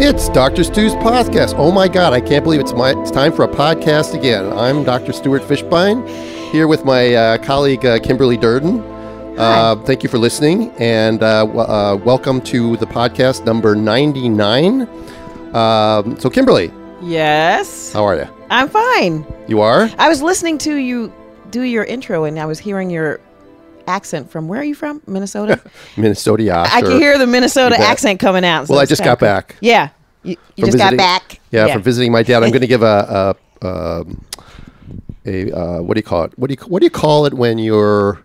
It's Dr. Stu's podcast. Oh my God, I can't believe it's my it's time for a podcast again. I'm Dr. Stuart Fishbein here with my uh, colleague uh, Kimberly Durden. Uh, thank you for listening and uh, w- uh, welcome to the podcast number 99. Um, so, Kimberly, Yes. how are you? I'm fine. You are? I was listening to you do your intro and I was hearing your accent from where are you from? Minnesota? Minnesota. yeah. I can hear the Minnesota accent coming out. so Well, I just got cool. back. Yeah. You, you just got back. Yeah, from visiting my dad. I'm going to give a, a, um, a uh, what do you call it? What do you what do you call it when you're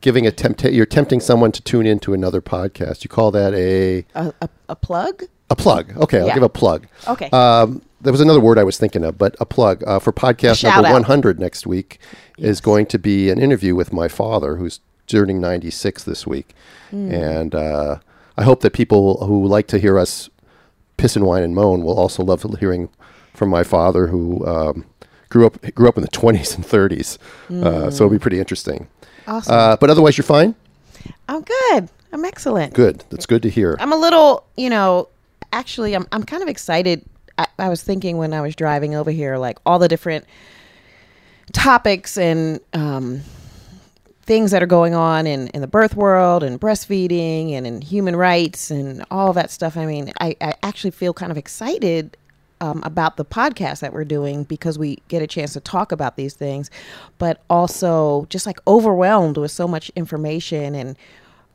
giving a tempt you're tempting someone to tune into another podcast? You call that a a, a, a plug? a plug. Okay, I'll Yeah. give a plug. Okay. Um, there was another word I was thinking of, but a plug uh, for podcast shout number out. 100 next week is going to be an interview with my father, who's turning 96 this week, Hmm. and uh, I hope that people who like to hear us piss and whine and moan will also love hearing from my father, who um, grew up grew up in the 20s and 30s. Uh, so it'll be pretty interesting. Awesome. Uh, but otherwise, you're fine. I'm good. I'm excellent. Good. That's good to hear. I'm a little, you know, actually, I'm, I'm kind of excited. I, I was thinking when I was driving over here, like all the different topics and um, things that are going on in, in the birth world and breastfeeding and in human rights and all that stuff. I mean, I, I actually feel kind of excited um, about the podcast that we're doing because we get a chance to talk about these things, but also just like overwhelmed with so much information and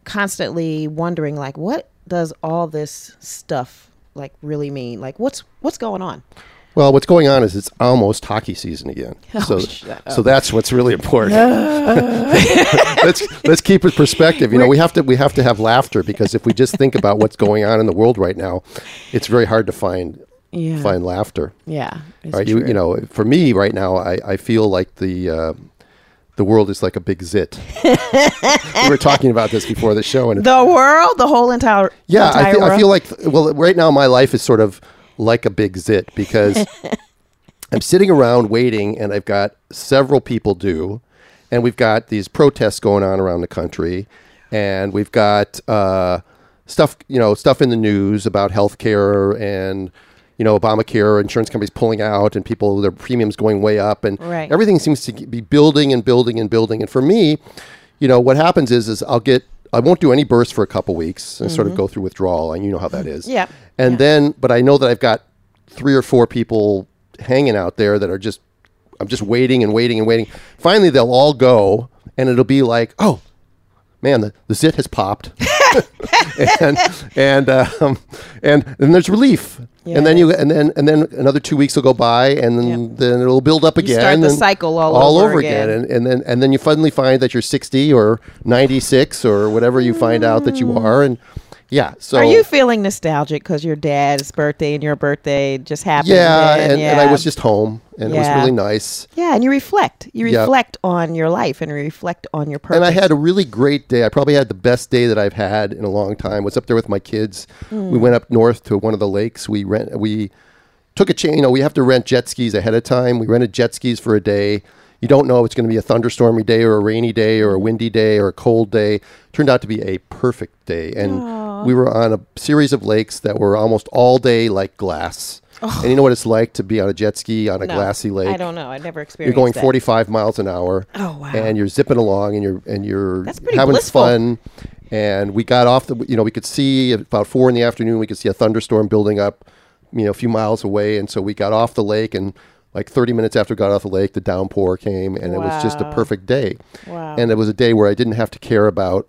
constantly wondering like what does all this stuff like really mean like what's what's going on Well, what's going on is it's almost hockey season again. so, Oh, shut so that's what's really important. let's let's keep it perspective. You know, we have to we have to have laughter because if we just think about what's going on in the world right now, it's very hard to find Yeah. find laughter. yeah Right? You, true. you know, for me right now, I, I feel like the uh, the world is like a big zit. we were talking about this before the show, and the world the whole entire yeah, entire I, feel, I feel like well, right now my life is sort of like a big zit because I'm sitting around waiting, and I've got several people due, and we've got these protests going on around the country, and we've got uh, stuff, you know, stuff in the news about healthcare and you know Obamacare, insurance companies pulling out, and people their premiums going way up, and Right. everything seems to be building and building and building. And for me, you know, what happens is is I'll get I won't do any bursts for a couple weeks and sort of go through withdrawal, and you know how that is. Mm-hmm. Yeah. And Yeah. then, but I know that I've got three or four people hanging out there that are just I'm just waiting and waiting and waiting. Finally, they'll all go, and it'll be like, oh, man, the, the zit has popped, and and um, and then there's relief, and then you and then and then another two weeks will go by, and then Yep. then it'll build up again. start the and cycle all over again. and, and then and then you finally find that you're 60 or 96 or whatever you find out that you mm. are, and yeah. So are you feeling nostalgic because your dad's birthday and your birthday just happened yeah, and, and, and I was just home, and it was really nice. yeah and you reflect you Yeah. reflect on your life and you reflect on your purpose And I had a really great day. I probably had the best day that I've had in a long time. Was up there with my kids. We hmm. went up north to one of the lakes. We rent. We took a chain. You know, we have to rent jet skis ahead of time. We rented jet skis for a day. You don't know if it's going to be a thunderstormy day or a rainy day or a windy day or a cold day. Turned out to be a perfect day, and we were on a series of lakes that were almost all day like glass. Oh. And you know what it's like to be on a jet ski on a No, glassy lake. i don't know i never experienced. You're going that. 45 miles an hour. Oh, wow. And you're zipping along, and you're and you're having blissful. fun. And we got off the, you know, we could see about four in the afternoon. We could see a thunderstorm building up, you know, a few miles away. And so we got off the lake, and like 30 minutes after we got off the lake, the downpour came, and it was just a perfect day. Wow. And it was a day where I didn't have to care about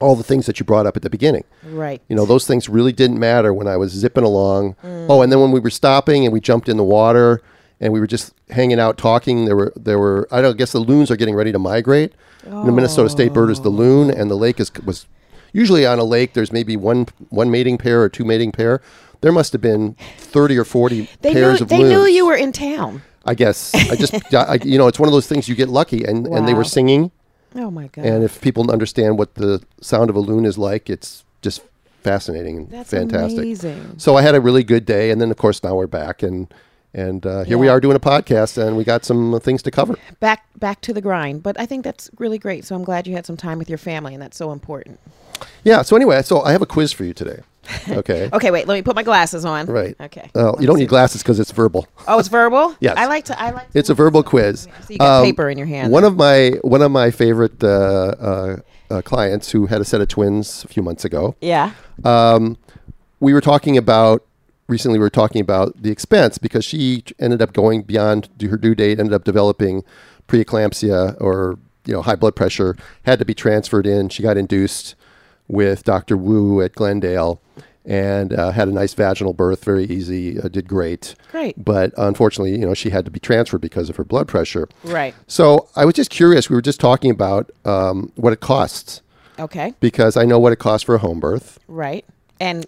all the things that you brought up at the beginning. right You know, those things really didn't matter when I was zipping along. Mm. Oh, and then when we were stopping and we jumped in the water and we were just hanging out talking, there were there were I don't guess the loons are getting ready to migrate. The Minnesota State bird is the loon, and the lake is was usually on a lake. There's maybe one one mating pair or two mating pair. There must have been thirty or forty they pairs knew of they loons. knew you were in town I guess I just I, you know it's one of those things you get lucky, and and they were singing. Oh my god And if people understand what the sound of a loon is like, it's just fascinating and That's fantastic. amazing. So I had a really good day, and then of course now we're back, and and uh, here we are doing a podcast, and we got some uh, things to cover. back back to the grind. But I think that's really great. So I'm glad you had some time with your family, and that's so important. Yeah. So anyway, so I have a quiz for you today. Okay. Okay, wait. Let me put my glasses on. Right. Okay. Well, you don't need glasses because it's verbal. Oh, it's verbal. Yes. I like to. I like. To It's a verbal quiz. So you got Um, paper in your hand. One of my one of my favorite uh, uh, uh, clients who had a set of twins a few months ago. yeah. Um, we were talking about recently. We were talking about the expense because she ended up going beyond her due date. Ended up developing preeclampsia or you know high blood pressure. Had to be transferred in. She got induced with Dr. Wu at Glendale. And uh, had a nice vaginal birth, very easy, uh, did great. Great. But unfortunately, you know, she had to be transferred because of her blood pressure. Right. So I was just curious. We were just talking about um, what it costs Okay. because I know what it costs for a home birth. Right. And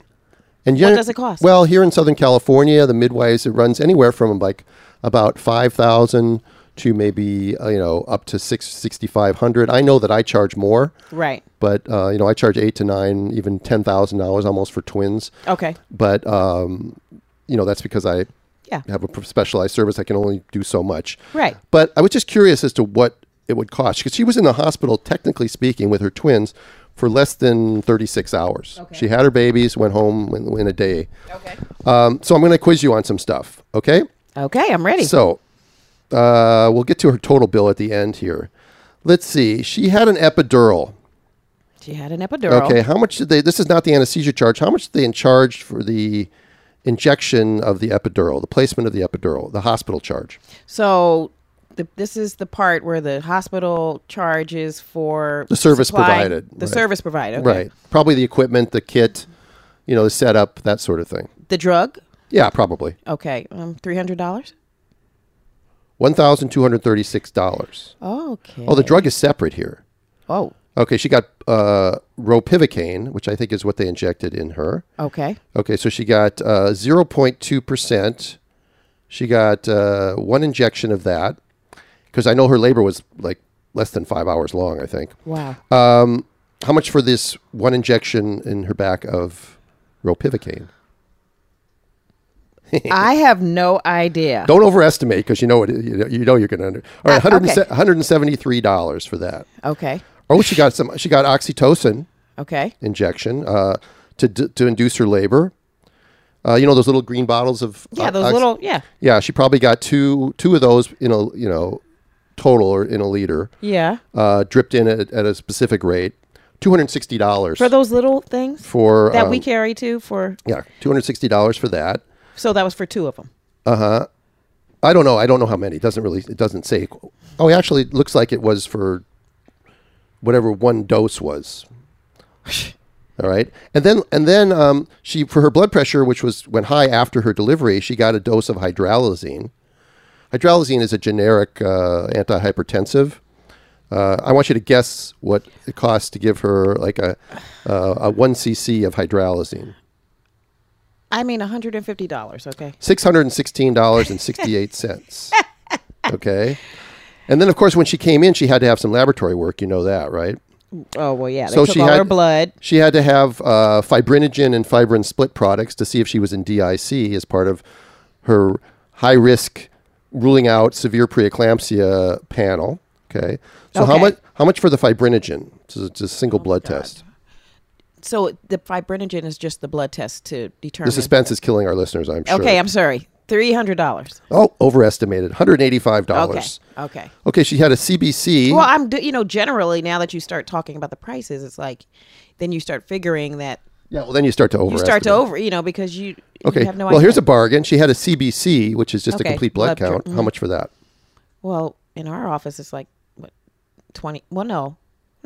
And What does it cost? Well, here in Southern California, the midwives it runs anywhere from like about five thousand to maybe uh, you know up to six sixty five hundred. I know that I charge more, right. but uh, you know I charge eight to nine, even ten thousand dollars almost for twins. Okay. But um, you know that's because I Yeah. have a specialized service. I can only do so much. Right. But I was just curious as to what it would cost because she was in the hospital, technically speaking, with her twins for less than 36 hours. Okay. She had her babies, went home in, in a day. Okay. Um, so I'm going to quiz you on some stuff, okay? Okay. I'm ready. So uh, we'll get to her total bill at the end here. Let's see. She had an epidural. she had an epidural. Okay, how much did they? This is not the anesthesia charge. How much did they in charge for the injection of the epidural, the placement of the epidural, the hospital charge? So. The, this is the part where the hospital charges for The service supply- provided, The right. service provided. Okay. Right. Probably the equipment, the kit, you know, the setup, that sort of thing. The drug. Yeah, probably. Okay. Um, three hundred dollars. One thousand two hundred thirty-six dollars. Okay. Oh, the drug is separate here. Oh. Okay, she got uh, ropivacaine, which I think is what they injected in her. Okay. Okay, so she got uh, zero point two percent. She got uh, one injection of that because I know her labor was like less than five hours long. I think. Wow. Um, how much for this one injection in her back of ropivacaine? I have no idea. Don't overestimate because you know it. You know, you know you're going to under. All right, Uh, okay. 173 dollars for that. Okay. Oh, she got some. She got oxytocin Okay. injection uh, to to induce her labor. Uh, you know those little green bottles of Yeah, uh, those ox- little. Yeah. Yeah, she probably got two two of those in a you know total or in a liter, Yeah. uh, dripped in at, at a specific rate. Two hundred sixty dollars For those little things for that we um, carry too. For yeah two hundred sixty dollars for that. So that was for two of them. Uh huh. I don't know. I don't know how many. It doesn't really. It doesn't say. Oh, actually, it looks like it was for whatever one dose was. All right, and then and then um, she for her blood pressure, which was went high after her delivery, she got a dose of hydralazine. Hydralazine is a generic uh, antihypertensive. Uh, I want you to guess what it costs to give her like a uh, a one cc of hydralazine. I mean, one hundred and fifty dollars. Okay. six hundred and sixteen dollars and sixty eight cents. Okay, and then of course when she came in, she had to have some laboratory work. You know that, right? Oh well, yeah. They So took she all had- her blood. She had to have uh, fibrinogen and fibrin split products to see if she was in DIC as part of her high risk ruling out severe preeclampsia panel. Okay, so how much how much for the fibrinogen? It's a, it's a single blood test. So the fibrinogen is just the blood test to determine. The suspense is killing our listeners. I'm sure. Okay, I'm sorry. Three hundred dollars. oh overestimated. One hundred eighty-five dollars. Okay. Okay, Okay. she had a CBC. Well, I'm you know generally now that you start talking about the prices, it's like then you start figuring that Yeah, well, then you start to you start to over you know because you Okay. you have no idea. well, idea. here's a bargain. She had a CBC, which is just Okay, a complete blood, blood count. dri- How mm-hmm. much for that? well in our office it's like what twenty. Well, no,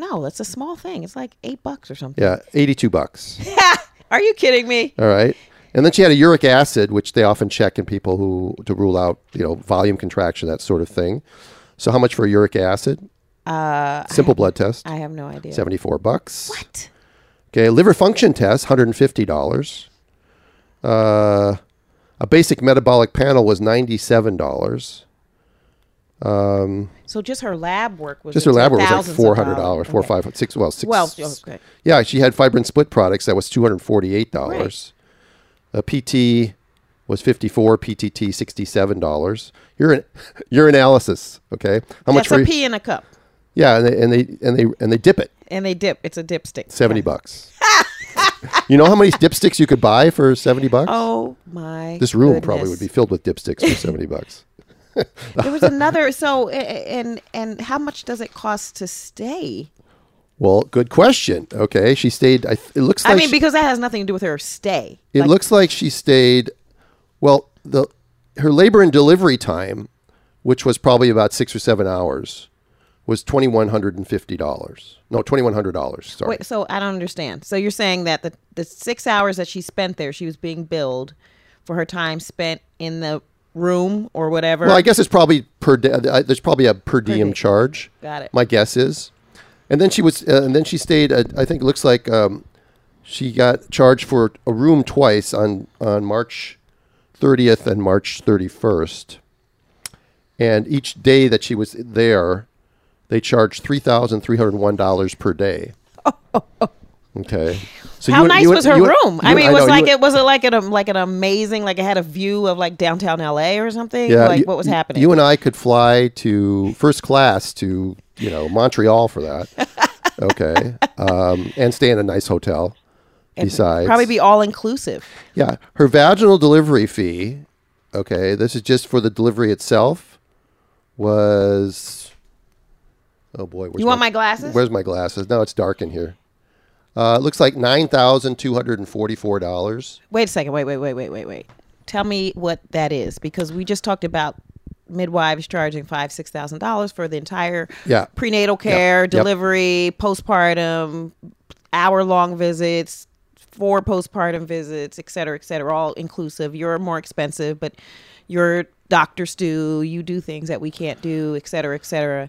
no, that's a small thing. It's like eight bucks or something. Yeah, 82 bucks. Are you kidding me? All right. And then she had a uric acid, which they often check in people who to rule out, you know, volume contraction, that sort of thing. So how much for a uric acid? Uh, Simple blood test, I have no idea. 74 bucks. What? Okay, liver function test, $150. Uh, a basic metabolic panel was $97. Um, So just her lab work was just her lab work was like four hundred dollars, four, Okay. five, six, well, six. Well, okay. Yeah, she had fibrin split products. That was two hundred forty-eight dollars. A PT was fifty-four. PTT sixty-seven dollars. Urine urinalysis. Okay, how much That's for? a pea in a cup, yeah, and they, and they and they and they dip it. and they dip. It's a dipstick. Seventy Okay. bucks. you know how many dipsticks you could buy for seventy bucks? Oh my! this room goodness. probably would be filled with dipsticks for seventy bucks. There was another. So and and how much does it cost to stay? Well, good question. Okay, she stayed. I, it looks like I mean, she- because that has nothing to do with her stay. It Like, looks like she stayed. Well, the her labor and delivery time, which was probably about six or seven hours, was twenty one hundred and fifty dollars. No, twenty one hundred dollars. Sorry. Wait, so I don't understand. So you're saying that the the six hours that she spent there, she was being billed for her time spent in the room or whatever. Well, I guess it's probably per day. uh, There's probably a per diem day. charge. Got it. My guess is, and then she was, uh, and then she stayed. At, I think it looks like um, she got charged for a room twice on on March 30th and March 31st, and each day that she was there, they charged three thousand three hundred one dollars per day. Okay. So How you nice was her room? I mean, it was know, like it was it like an like an amazing like it had a view of like downtown LA or something. Yeah, like you- what was happening? You and I could fly to first class to you know Montreal for that. okay, um, and stay in a nice hotel. Besides, probably be all inclusive. yeah, her vaginal delivery fee. Okay, this is just for the delivery itself. Was oh boy, where's You want my glasses? Where's my glasses? Now it's dark in here. Uh, it looks like nine thousand two hundred and forty-four dollars. Wait a second. Wait, wait, wait, wait, wait, wait. Tell me what that is because we just talked about midwives charging five, six thousand dollars for the entire Yeah. prenatal care, Yep. delivery, postpartum, hour long visits, four postpartum visits, et cetera, et cetera, all inclusive. You're more expensive, but your doctors do. You do things that we can't do, et cetera, et cetera.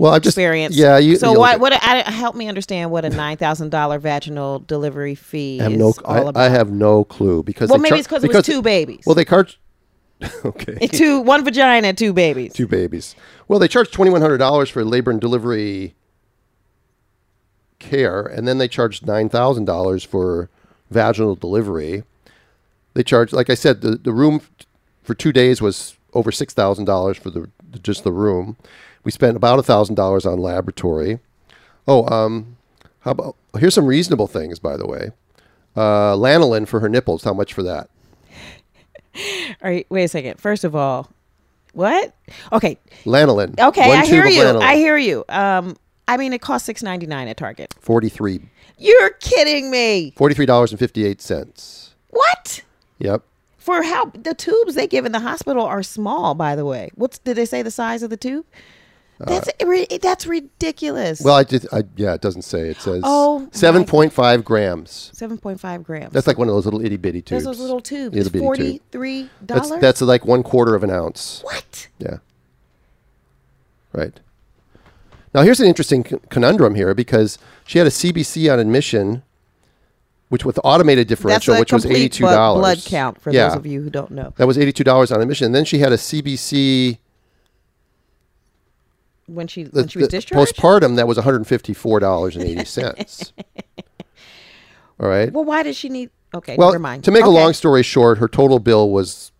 Well, I've just Experience. Yeah, you. So what? What? I, help me understand what a nine thousand dollar vaginal delivery fee I have is no. all I, about. I have no clue because. well, maybe char- it's because it was two babies. Well, they charge. okay. two, one vagina, two babies. two babies. Well, they charge twenty one hundred dollars for labor and delivery care, and then they charge nine thousand dollars for vaginal delivery. They charge, like I said, the, the room for two days was over six thousand dollars for the just the room. We spent about thousand dollars on laboratory. Oh, um, how about here's some reasonable things, by the way. Uh, lanolin for her nipples. How much for that? All right, wait a second. First of all, what? Okay, Lanolin. okay, One I tube hear of you. lanolin. I hear you. Um, I mean, it costs six ninety nine at Target. Forty-three. You're kidding me. Forty-three dollars and fifty-eight cents. What? Yep. For how the tubes they give in the hospital are small, by the way. What's did they say the size of the tube? That's ri- that's ridiculous. Uh, Well, I did. I, yeah, it doesn't say. It says Oh, my- seven point five grams. seven point five grams. That's like one of those little itty bitty tubes. There's those little tubes. Itty It's bitty forty three That's dollars. that's like one quarter of an ounce. what? Yeah. Right. Now here's an interesting con- conundrum here because she had a CBC on admission, which with the automated That's differential, a which was complete eighty-two blood, dollars. blood count for yeah, those of you who don't know. that was eighty-two dollars on admission. And then she had a CBC. When she The, when she was discharged. postpartum that was one hundred fifty-four dollars and eighty cents. All right. well, why did she need? Okay, Well, never mind. to make a long story short, her total bill was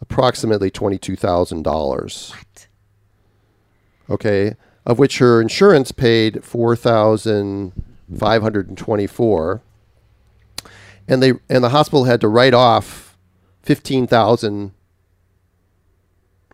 approximately twenty-two thousand dollars. What? Okay, of which her insurance paid four thousand five hundred and twenty-four, and they and the hospital had to write off fifteen thousand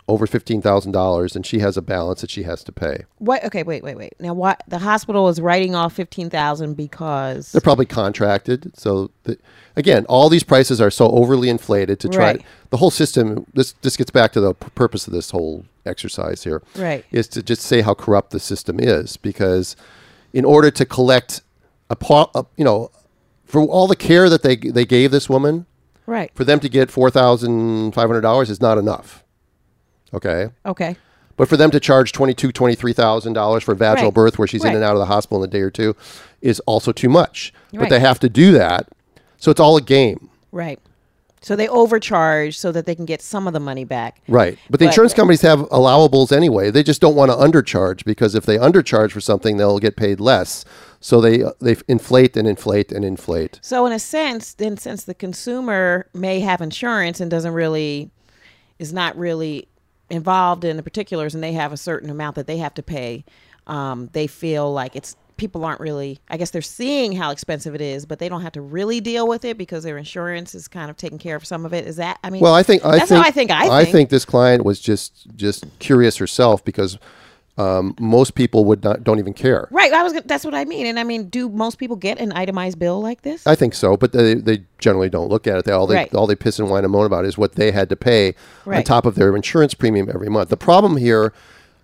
over fifteen thousand dollars, and she has a balance that she has to pay. What? Okay, wait, wait, wait. Now, why the hospital is writing off fifteen thousand because They're probably contracted. So the, again, all these prices are so overly inflated to try Right. the whole system. This this gets back to the p- purpose of this whole exercise here. Right. Is to just say how corrupt the system is because in order to collect a, a you know for all the care that they they gave this woman right. for them to get four thousand five hundred dollars is not enough. Okay. Okay. But for them to charge twenty two, twenty three thousand dollars for vaginal Right. birth, where she's in Right. and out of the hospital in a day or two, is also too much. But Right. they have to do that, so it's all a game, Right. So they overcharge so that they can get some of the money back. right? But the But- insurance companies have allowables anyway. They just don't want to undercharge because if they undercharge for something, they'll get paid less. So they uh, they inflate and inflate and inflate. So in a sense, then since the consumer may have insurance and doesn't really is not really involved in the particulars and they have a certain amount that they have to pay, um, they feel like it's people aren't really. I guess they're seeing how expensive it is, but they don't have to really deal with it because their insurance is kind of taking care of some of it. Is that? I mean, Well, I think I think how I think. I think. this client was just just curious herself because um, most people would not don't even care. Right. I was. gonna- That's what I mean. And I mean, do most people get an itemized bill like this? I think so, but they, they generally don't look at it. They all they Right. all they piss and whine and moan about is what they had to pay on Right. top of their insurance premium every month. The problem here,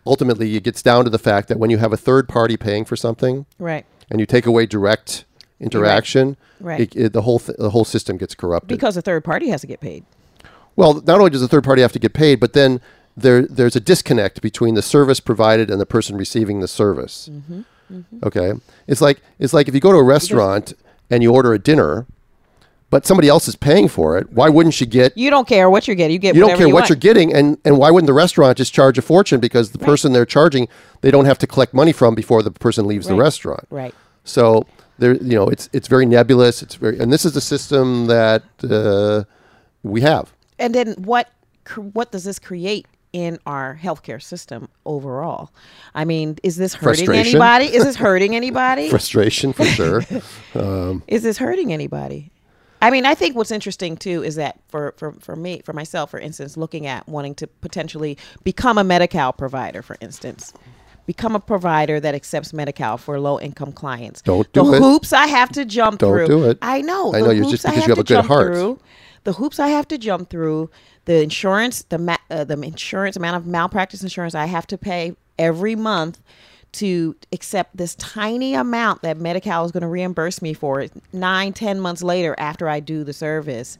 ultimately, it gets down to the fact that when you have a third party paying for something right. and you take away direct interaction, Right. It, it, the whole th- the whole system gets corrupted. Because a third party has to get paid. Well, not only does the third party have to get paid, but then there there's a disconnect between the service provided and the person receiving the service. Okay, it's like it's like if you go to a restaurant and you order a dinner, but somebody else is paying for it. Why wouldn't you get? You don't care what you're getting. You get. You don't care you what want. you're getting, and and why wouldn't the restaurant just charge a fortune because the person they're charging they don't have to collect money from before the person leaves the restaurant. Right. So there, you know, it's it's very nebulous. It's very, and this is the system that uh, we have. And then what? What does this create? In our healthcare system overall, I mean, is this hurting anybody? Is this hurting anybody? Frustration for sure. Um, is this hurting anybody? I mean, I think what's interesting too is that for, for, for me, for myself, for instance, looking at wanting to potentially become a Medi-Cal provider, for instance, become a provider that accepts Medi-Cal for low-income clients. Don't the do it. The hoops I have to jump Don't through. do it. I know. I know, you're just because you have a good heart. through, the hoops I have to jump through, the insurance, the ma- uh, the insurance amount of malpractice insurance I have to pay every month to accept this tiny amount that Medi-Cal is going to reimburse me for nine, ten months later after I do the service.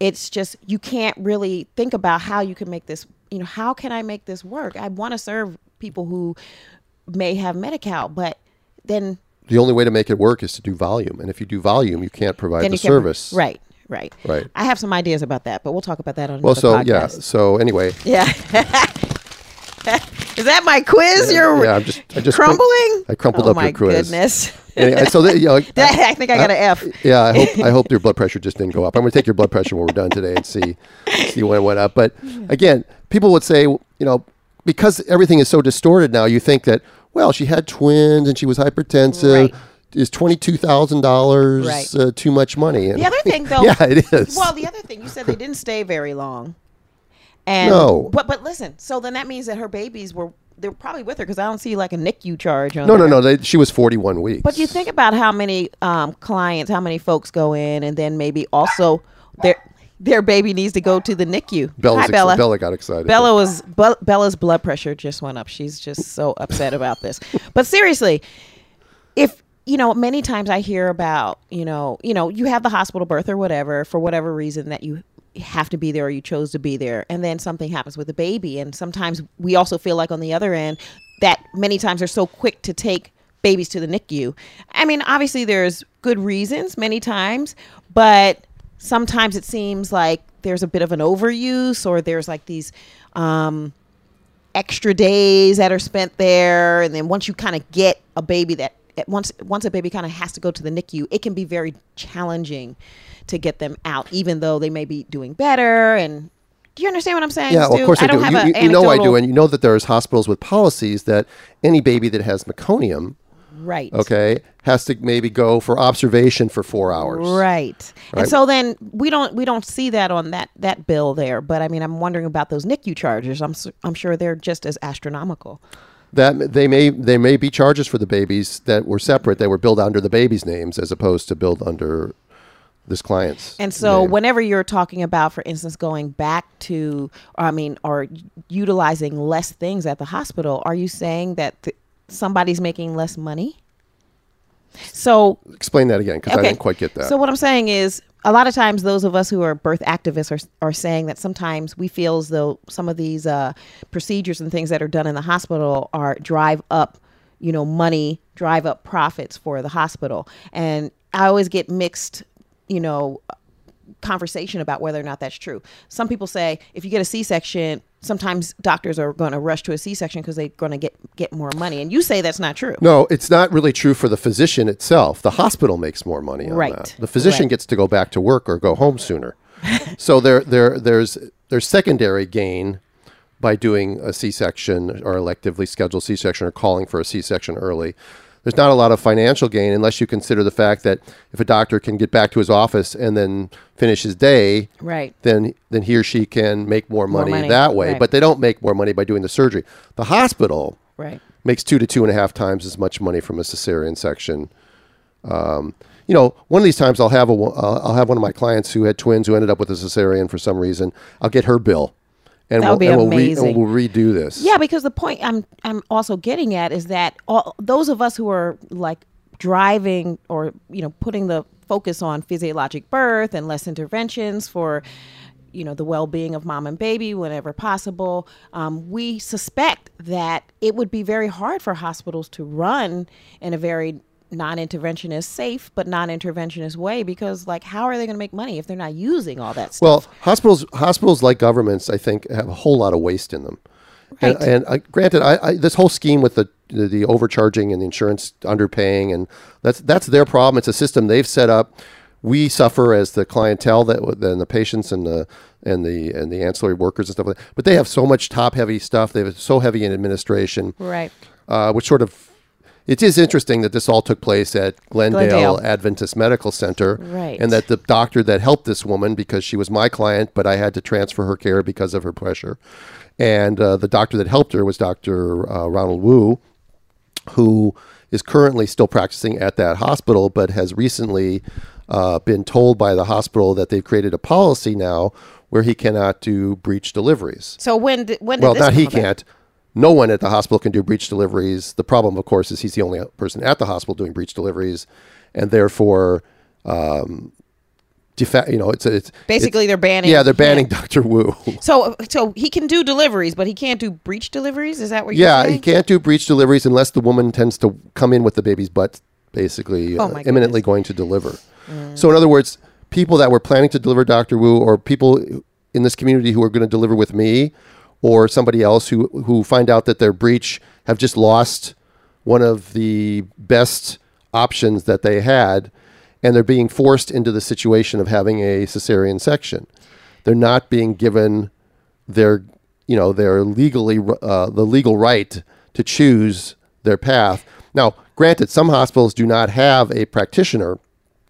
It's just you can't really think about how you can make this. You know, how can I make this work? I want to serve people who may have Medi-Cal, but then the only way to make it work is to do volume, and if you do volume, you can't provide the service. right, right, Right. I have some ideas about that, but we'll talk about that on Well, so yeah. So anyway, Yeah. Is that my quiz? You're yeah. I'm just I just crumbling. I crumpled oh up your quiz. goodness. Anyway, so that, you know, That- I think I got an F. yeah, I hope I hope your blood pressure just didn't go up. I'm going to take your blood pressure when we're done today and see see when it went up. But again, people would say, you know, because everything is so distorted now, you think that well, she had twins and she was hypertensive. Right. Is twenty two thousand dollars Right. uh, too much money? And The other thing, though. yeah, it is. Well, the other thing you said they didn't stay very long. And No. But but listen, so then that means that her babies were they're probably with her because I don't see like a NICU charge on. no, no, there. no. They, she was forty one weeks. But you think about how many um, clients, how many folks go in, and then maybe also their their baby needs to go to the NICU. Bella's Hi, ex- Bella. Bella got excited. Bella was Be- Bella's blood pressure just went up. She's just so upset about this. But seriously, if you know, many times I hear about you know, you know, you have the hospital birth or whatever for whatever reason that you have to be there or you chose to be there, and then something happens with the baby, and sometimes we also feel like on the other end that many times they're so quick to take babies to the NICU. I mean, obviously there's good reasons many times, but sometimes it seems like there's a bit of an overuse or there's like these um, extra days that are spent there and then once you kind of get a baby that at once once a baby kind of has to go to the NICU it can be very challenging to get them out even though they may be doing better and do you understand what I'm saying? Yeah, well, of course I, don't do. You, you- you know I do, and you know that there's hospitals with policies that any baby that has meconium, right. okay, has to maybe go for observation for four hours. Right. Right. And so then we don't we don't see that on that that bill there, but I mean I'm wondering about those NICU charges. I'm I'm sure they're just as astronomical. That they may they may be charges for the babies that were separate. They were billed under the babies' names as opposed to billed under this client's. And so name. whenever you're talking about for instance going back to I mean or utilizing less things at the hospital, are you saying that th- somebody's making less money? So explain that again because I didn't quite get that. So what I'm saying is, a lot of times those of us who are birth activists are are saying that sometimes we feel as though some of these uh, procedures and things that are done in the hospital are drive up, you know, money, drive up profits for the hospital, and I always get mixed, you know, conversation about whether or not that's true. Some people say if you get a C-section, sometimes doctors are going to rush to a C-section because they're going to get get more money, and you say that's not true. no, it's not really true for the physician itself. The hospital makes more money on Right. that. The physician Right. gets to go back to work or go home sooner. so there, there, there's there's secondary gain by doing a C-section or electively scheduled C-section or calling for a C-section early. There's not a lot of financial gain unless you consider the fact that if a doctor can get back to his office and then finish his day, Right. then then he or she can make more money, money, that way. right. But they don't make more money by doing the surgery. The hospital Right. makes two to two and a half times as much money from a cesarean section. Um, you know, one of these times I'll have a I'll have one of my clients who had twins who ended up with a cesarean for some reason. I'll get her bill, and That we'll would be and we'll, re- amazing. and we'll redo this. Yeah, because the point I'm I'm also getting at is that all those of us who are like driving or you know putting the focus on physiologic birth and less interventions for you know the well-being of mom and baby whenever possible um, we suspect that it would be very hard for hospitals to run in a very non-interventionist safe but non-interventionist way because like how are they going to make money if they're not using all that stuff Well, hospitals hospitals like governments, I think, have a whole lot of waste in them. Right. And, and uh, granted, I, I, this whole scheme with the, the the overcharging and the insurance underpaying, and that's that's their problem. It's a system they've set up. We suffer as the clientele that then the patients and the and the and the ancillary workers and stuff like that. But they have so much top heavy stuff. they have so heavy in administration, right uh, which sort of it is interesting that this all took place at Glendale, Glendale. Adventist Medical Center, Right. and that the doctor that helped this woman because she was my client, but I had to transfer her care because of her pressure, and uh, the doctor that helped her was Dr. Uh, Ronald Wu, who is currently still practicing at that hospital, but has recently uh, been told by the hospital that they've created a policy now where he cannot do breech deliveries. so when did, when did Well, not he about? can't. No one at the hospital can do breech deliveries. The problem, of course, is he's the only person at the hospital doing breech deliveries, and therefore, um, defa- you know, it's it's Basically, it's- they're banning Yeah, they're banning Doctor Wu. So, so he can do deliveries, but he can't do breech deliveries. Is that what you're yeah, saying? he can't do breech deliveries unless the woman tends to come in with the baby's butt, basically Oh, uh, imminently going to deliver. So, in other words, people that were planning to deliver Doctor Wu, or people in this community who are going to deliver with me, or somebody else who who find out that their breech have just lost one of the best options that they had, and they're being forced into the situation of having a cesarean section. They're not being given their you know their legally uh, the legal right to choose their path. Now, granted, some hospitals do not have a practitioner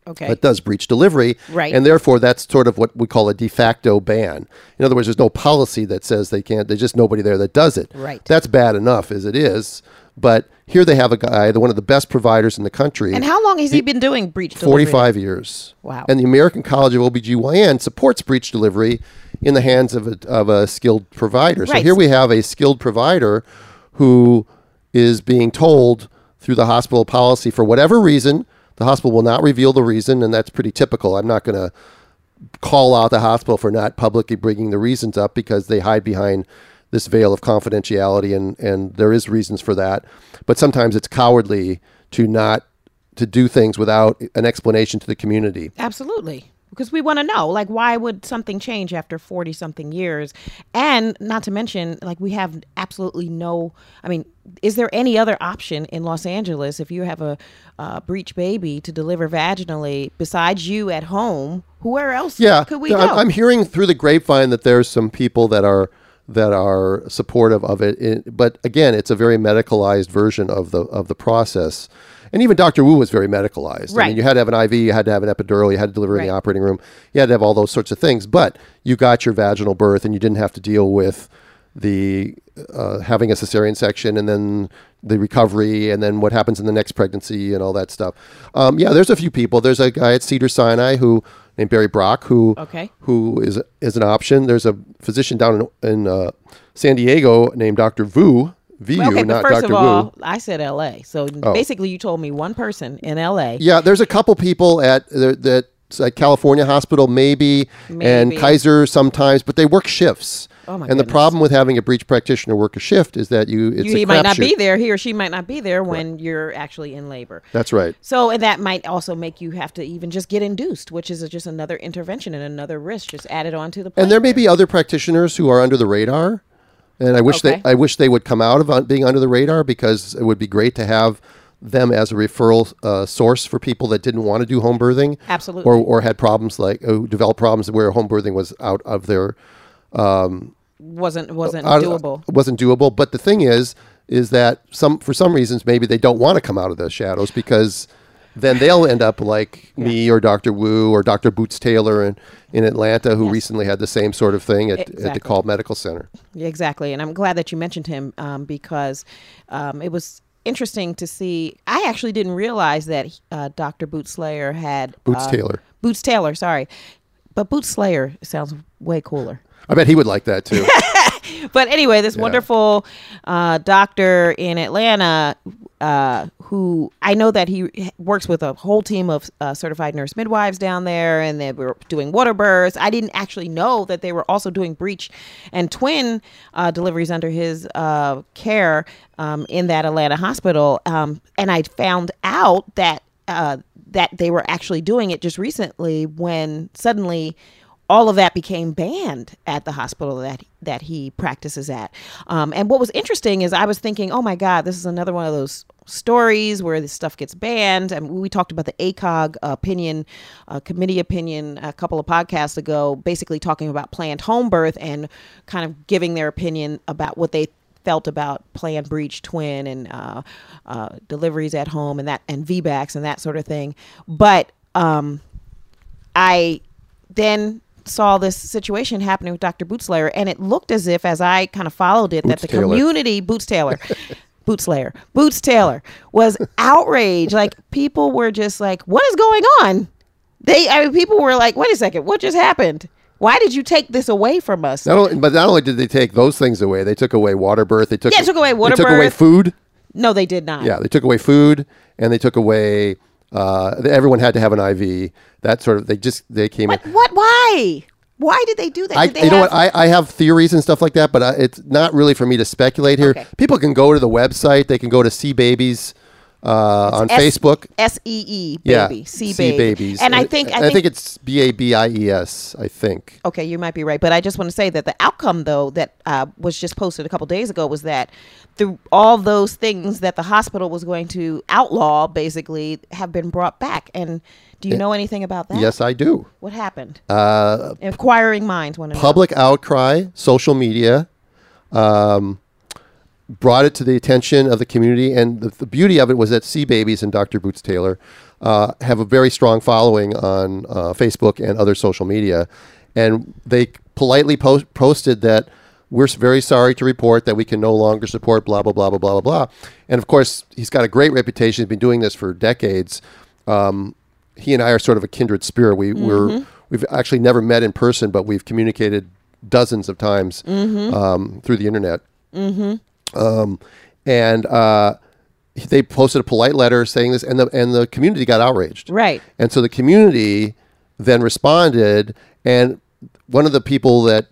Okay. that does breech delivery, Right. And therefore, that's sort of what we call a de facto ban. In other words, there's no policy that says they can't. There's just nobody there that does it. Right. That's bad enough as it is. But here they have a guy, the one of the best providers in the country. and how long has he been doing breech delivery? 45 years. Wow. And the American College of OBGYN supports breech delivery in the hands of a, of a skilled provider. Right. So here we have a skilled provider who is being told through the hospital policy for whatever reason, the hospital will not reveal the reason, and that's pretty typical. I'm not going to call out the hospital for not publicly bringing the reasons up because they hide behind this veil of confidentiality and and there is reasons for that but sometimes it's cowardly to not to do things without an explanation to the community Absolutely. Because we want to know, like, why would something change after 40 something years? And not to mention, like, we have absolutely no, I mean, is there any other option in Los Angeles if you have a uh, breech baby to deliver vaginally besides you at home? Where else yeah could we go? I'm hearing through the grapevine that there's some people that are that are supportive of it It- but again it's a very medicalized version of the of the process and even Dr. Wu was very medicalized. I mean, you had to have an IV, you had to have an epidural, you had to deliver in the operating room, you had to have all those sorts of things. But you got your vaginal birth, and you didn't have to deal with the uh, having a cesarean section, and then the recovery, and then what happens in the next pregnancy, and all that stuff. Um, yeah, there's a few people. There's a guy at Cedar Sinai who named Barry Brock who Okay. who is is an option. There's a physician down in, in uh, San Diego named Dr. Vu. VU, okay, not first Dr. of all, Wu. Oh. I said LA. So oh. basically, you told me one person in LA. Yeah, there's a couple people at the- that at California Hospital, maybe, and Kaiser sometimes, but they work shifts. Oh, my and the problem with having a breech practitioner work a shift is that you it's You, a he might not be there. He or she might not be there when you're actually in labor. That's right. So, and that might also make you have to even just get induced, which is just another intervention and another risk just added on to the. And there may be other practitioners who are under the radar, and I wish Okay. they I wish they would come out of being under the radar because it would be great to have them as a referral uh, source for people that didn't want to do home birthing, Absolutely. or or had problems like who developed problems where home birthing was out of their wasn't wasn't out- doable. wasn't doable. But the thing is, is that some for some reasons maybe they don't want to come out of the shadows because then they'll end up like me or Dr. Wu or Dr. Boots Taylor in, in Atlanta, who Yes. recently had the same sort of thing at, at Exactly. DeKalb Medical Center. Yeah, exactly. And I'm glad that you mentioned him um, because um, it was interesting to see. I actually didn't realize that uh, Dr. Boots Slayer had Boots uh, Taylor. Boots Taylor, sorry, but Boots Slayer sounds way cooler. I bet he would like that too. But anyway, this wonderful uh, doctor in Atlanta, uh, who I know that he works with a whole team of uh, certified nurse midwives down there, and they were doing water births. I didn't actually know that they were also doing breech and twin uh, deliveries under his uh, care um, in that Atlanta hospital. Um, and I found out that uh, that they were actually doing it just recently when suddenly all of that became banned at the hospital that that he practices at. Um, and what was interesting is I was thinking, oh my God, this is another one of those stories where this stuff gets banned. And we talked about the ACOG opinion, uh, committee opinion, a couple of podcasts ago, basically talking about planned home birth and kind of giving their opinion about what they felt about planned breech twin and uh, uh, deliveries at home and that and VBACs and that sort of thing. But um, I then saw this situation happening with Dr. Boots Slayer, and it looked as if, as I kind of followed it, Boots that the Taylor. community, Boots Taylor, Boots Slayer, Boots Taylor, was outraged. Like people were just like, "What is going on?" They, I mean, people were like, "Wait a second, what just happened? Why did you take this away from us?" Not only, but not only did they take those things away, they took away water birth. They took Yeah, took away water They took away food. No, they did not. Yeah, they took away food and they took away. Uh, everyone had to have an IV. That sort of they just they came What? in. What? Why? Why did they do that? I, they you know what? I, I have theories and stuff like that, but uh, it's not really for me to speculate here. Okay. People can go to the website. They can go to See Babies uh, on S- Facebook. S E E Yeah, baby, C See baby. And I think I think, it's B A B I E S. I think. okay, you might be right, but I just want to say that the outcome though that uh, was just posted a couple days ago was that through all those things that the hospital was going to outlaw basically have been brought back. And do you know anything about that? Yes, I do. What happened? Uh, Inquiring minds want to know. public outcry, social media, um, brought it to the attention of the community. And the, the beauty of it was that Sea Babies and Dr. Boots Taylor uh, have a very strong following on uh, Facebook and other social media. And they politely post- posted that we're very sorry to report that we can no longer support blah, blah, blah, blah, blah, blah, blah. And of course, he's got a great reputation. He's been doing this for decades. Um, he and I are sort of a kindred spirit. We, We're, we've actually never met in person, but we've communicated dozens of times um, through the internet. Um, and uh, they posted a polite letter saying this, and the and the community got outraged. Right. And so the community then responded, and one of the people that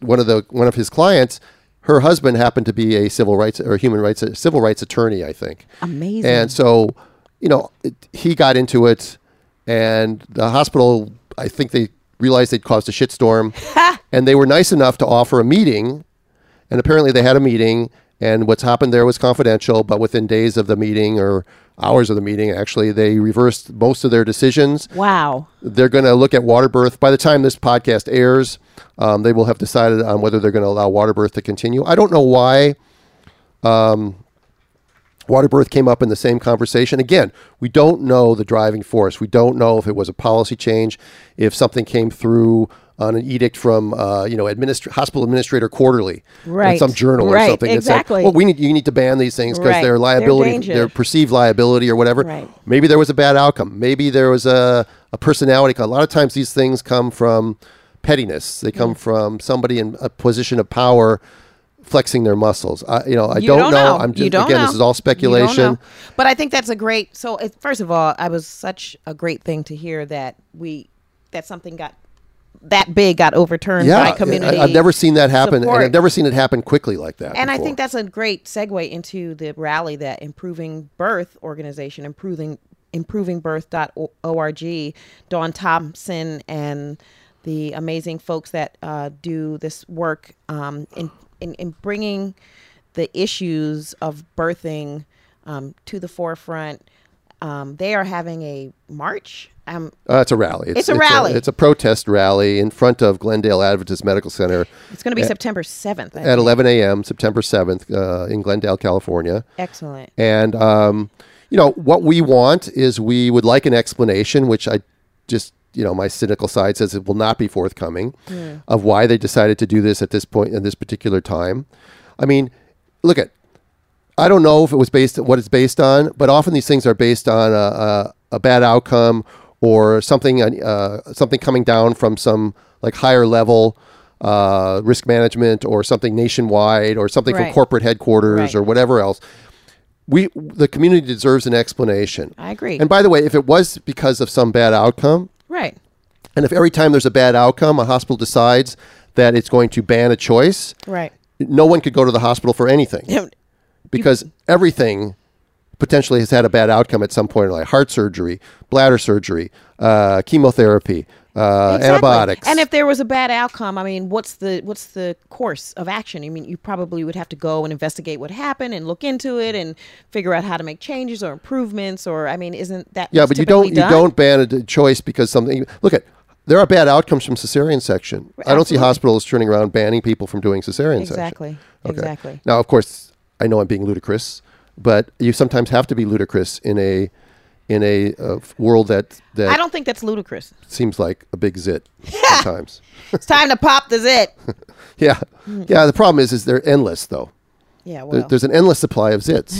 one of the one of his clients, her husband happened to be a civil rights or human rights civil rights attorney, I think. Amazing. And so, you know, it, he got into it, and the hospital, I think they realized they'd caused a shitstorm, and they were nice enough to offer a meeting, and apparently they had a meeting, and what's happened there was confidential, but within days of the meeting or hours of the meeting, actually, they reversed most of their decisions. wow. They're going to look at water birth. By the time this podcast airs, um, they will have decided on whether they're going to allow water birth to continue. I don't know why um, water birth came up in the same conversation. Again, we don't know the driving force. We don't know if it was a policy change, if something came through on an edict from uh, you know administra- hospital administrator quarterly, in Right. some journal or Right, something. that said, well, we need you need to ban these things because Right. they're They're liability, they're perceived liability or whatever. Right. Maybe there was a bad outcome. Maybe there was a, a personality. A lot of times these things come from pettiness. They Mm. come from somebody in a position of power flexing their muscles. I, you know, I You don't, know. I'm You just don't again, know. this is all don't speculation. know. But I think that's a great. So it, first of all, I was such a great thing to hear that we that something got that big got overturned Yeah, by community. I, have never seen that happen, and. I've never seen it happen quickly like that. And I think that's a great segue into the rally that Improving Birth organization, improving improvingbirth.org, Dawn Thompson and the amazing folks that uh, do this work um, in, in, in bringing the issues of birthing um, to the forefront. Um, they are having a march Um, Uh, it's a rally. It's a rally. it's a protest rally in front of Glendale Adventist Medical Center it's going to be September seventh. at 11 a.m. September 7th uh, in Glendale, California. Excellent. And um, you know what we want is we would like an explanation, which I just you know my cynical side says it will not be forthcoming, of why they decided to do this at this point in this particular time. I mean, look at. I don't know if it was based what it's based on, but often these things are based on a, a, a bad outcome or something uh, something coming down from some like higher level uh, risk management or something nationwide or something from corporate headquarters Right. or whatever else. We the community deserves an explanation. I agree. And by the way, if it was because of some bad outcome, right. and if every time there's a bad outcome, a hospital decides that it's going to ban a choice, Right. no one could go to the hospital for anything because everything potentially has had a bad outcome at some point, like heart surgery, bladder surgery, uh, chemotherapy, uh, Exactly. antibiotics. And if there was a bad outcome, I mean, what's the what's the course of action? I mean, you probably would have to go and investigate what happened and look into it and figure out how to make changes or improvements. Or I mean, isn't that yeah, but you don't you don't ban a choice because something. Look at there are bad outcomes from cesarean section. I don't see hospitals turning around banning people from doing cesarean section. exactly exactly. Now, of course, I know I'm being ludicrous, but you sometimes have to be ludicrous in a in a uh, world that that I don't think that's ludicrous. seems like a big zit sometimes. It's time to pop the zit. yeah, yeah. The problem is, is they're endless though. Yeah, There- well, There's an endless supply of zits.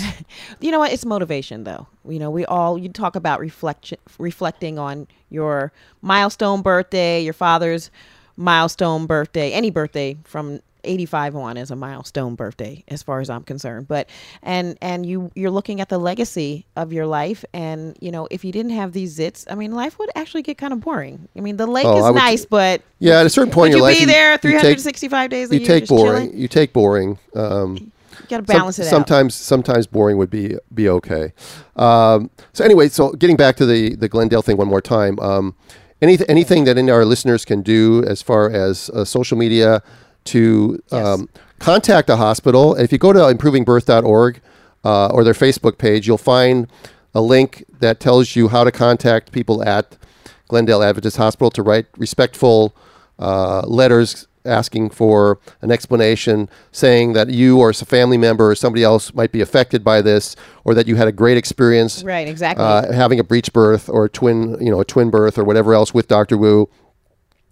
you know what? It's motivation, though. You know, we all you talk about reflection, reflecting on your milestone birthday, your father's milestone birthday, any birthday from 85 on is a milestone birthday as far as I'm concerned. But and and you you're looking at the legacy of your life and you know, if you didn't have these zits, I mean, life would actually get kind of boring. I mean, the lake Oh, is would- nice, but Yeah, at a certain point in your you life, be you- there you take- 365 days a you take just boring. chilling? You take boring. Um, You got to some- balance it out. sometimes, sometimes boring would be be okay. Um, so anyway, so getting back to the the Glendale thing one more time. Um, any, anything that any our listeners can do as far as uh, social media to um, contact a hospital. If you go to improvingbirth.org uh, or their Facebook page, you'll find a link that tells you how to contact people at Glendale Adventist Hospital to write respectful uh, letters asking for an explanation, saying that you or a family member or somebody else might be affected by this, or that you had a great experience Right, exactly. uh, having a breech birth or a twin, you know, a twin birth or whatever else with Dr. Wu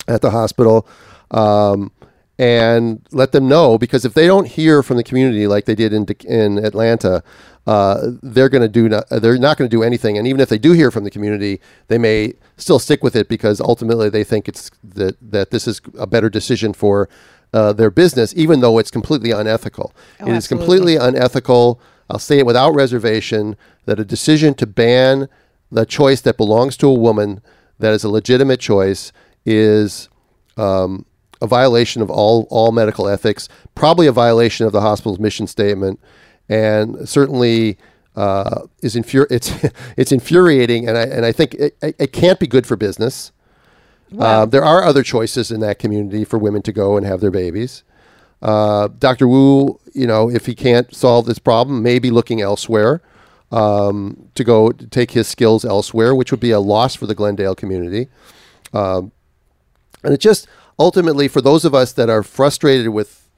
at the hospital, um, and let them know because if they don't hear from the community like they did in in Atlanta, uh, they're going to do not, they're not going to do anything. And even if they do hear from the community, they may still stick with it because ultimately they think it's that that this is a better decision for. Uh, their business, even though it's completely unethical. Oh, it is absolutely. completely unethical. I'll say it without reservation that a decision to ban the choice that belongs to a woman, that is a legitimate choice, is um, a violation of all all medical ethics. Probably a violation of the hospital's mission statement, and certainly uh, is infuri- It's it's infuriating, and I and I think it, it can't be good for business. Uh, there are other choices in that community for women to go and have their babies. Uh, Dr. Wu, you know, if he can't solve this problem, may be looking elsewhere um, to go to take his skills elsewhere, which would be a loss for the Glendale community. Um, and it just ultimately, for those of us that are frustrated with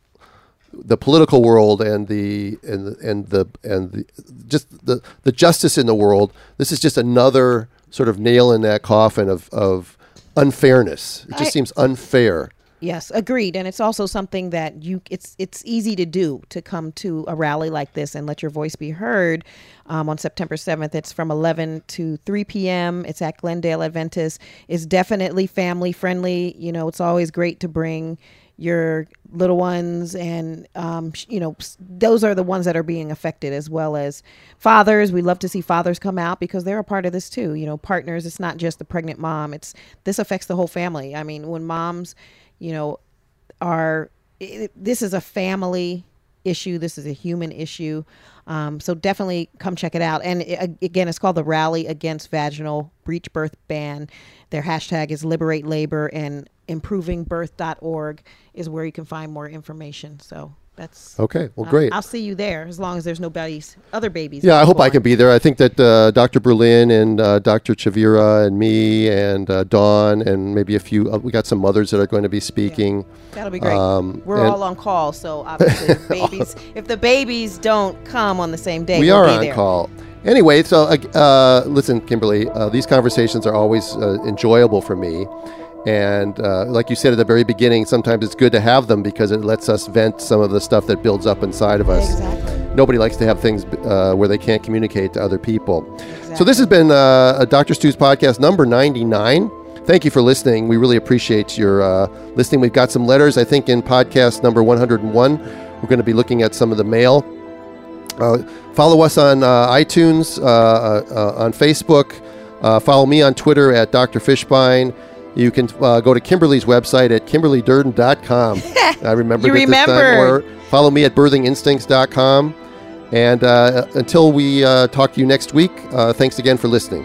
the political world and the and the, and the and the, just the the justice in the world, this is just another sort of nail in that coffin of of unfairness. It just I- seems unfair. Yes, agreed. And it's also something that you it's it's easy to do to come to a rally like this and let your voice be heard. Um, on September 7th, it's from 11 to 3 p.m. It's at Glendale Adventist. It's definitely family friendly. You know, it's always great to bring your little ones and um, you know those are the ones that are being affected as well as fathers we love to see fathers come out because they're a part of this too you know partners it's not just the pregnant mom it's this affects the whole family i mean when moms you know are it, this is a family issue this is a human issue um, so definitely come check it out. And it, again it's called the rally against vaginal breech birth ban. Their hashtag is liberate labor and improvingbirth.org is where you can find more information. So That's Okay, well, great. I'll see you there as long as there's no babies, other babies. Yeah, I hope I can be there. I think that uh, Dr. Berlin and uh, Dr. Chavira and me and uh, Dawn and maybe a few, uh, we got some mothers that are going to be speaking. That'll be great. Um, We're all on call, so obviously, if babies. If the babies don't come on the same day, we we'll are on there. call. Anyway, so uh, uh, listen, Kimberly, uh, these conversations are always uh, enjoyable for me. And uh, like you said at the very beginning, sometimes it's good to have them because it lets us vent some of the stuff that builds up inside of us. Exactly. Nobody likes to have things uh, where they can't communicate to other people. Exactly. So this has been uh, a Dr. Stu's podcast number 99. Thank you for listening. We really appreciate your uh, listening. We've got some letters, I think, in podcast number 101. We're going to be looking at some of the mail. Uh, follow us on uh, iTunes, uh, uh, uh, on Facebook. Uh, follow me on Twitter at Dr. Fischbein. You can uh, go to Kimberly's website at kimberlydurdin.com. I remember this time. Or follow me at birthinginstincts.com. And uh, until we uh, talk to you next week, uh, thanks again for listening.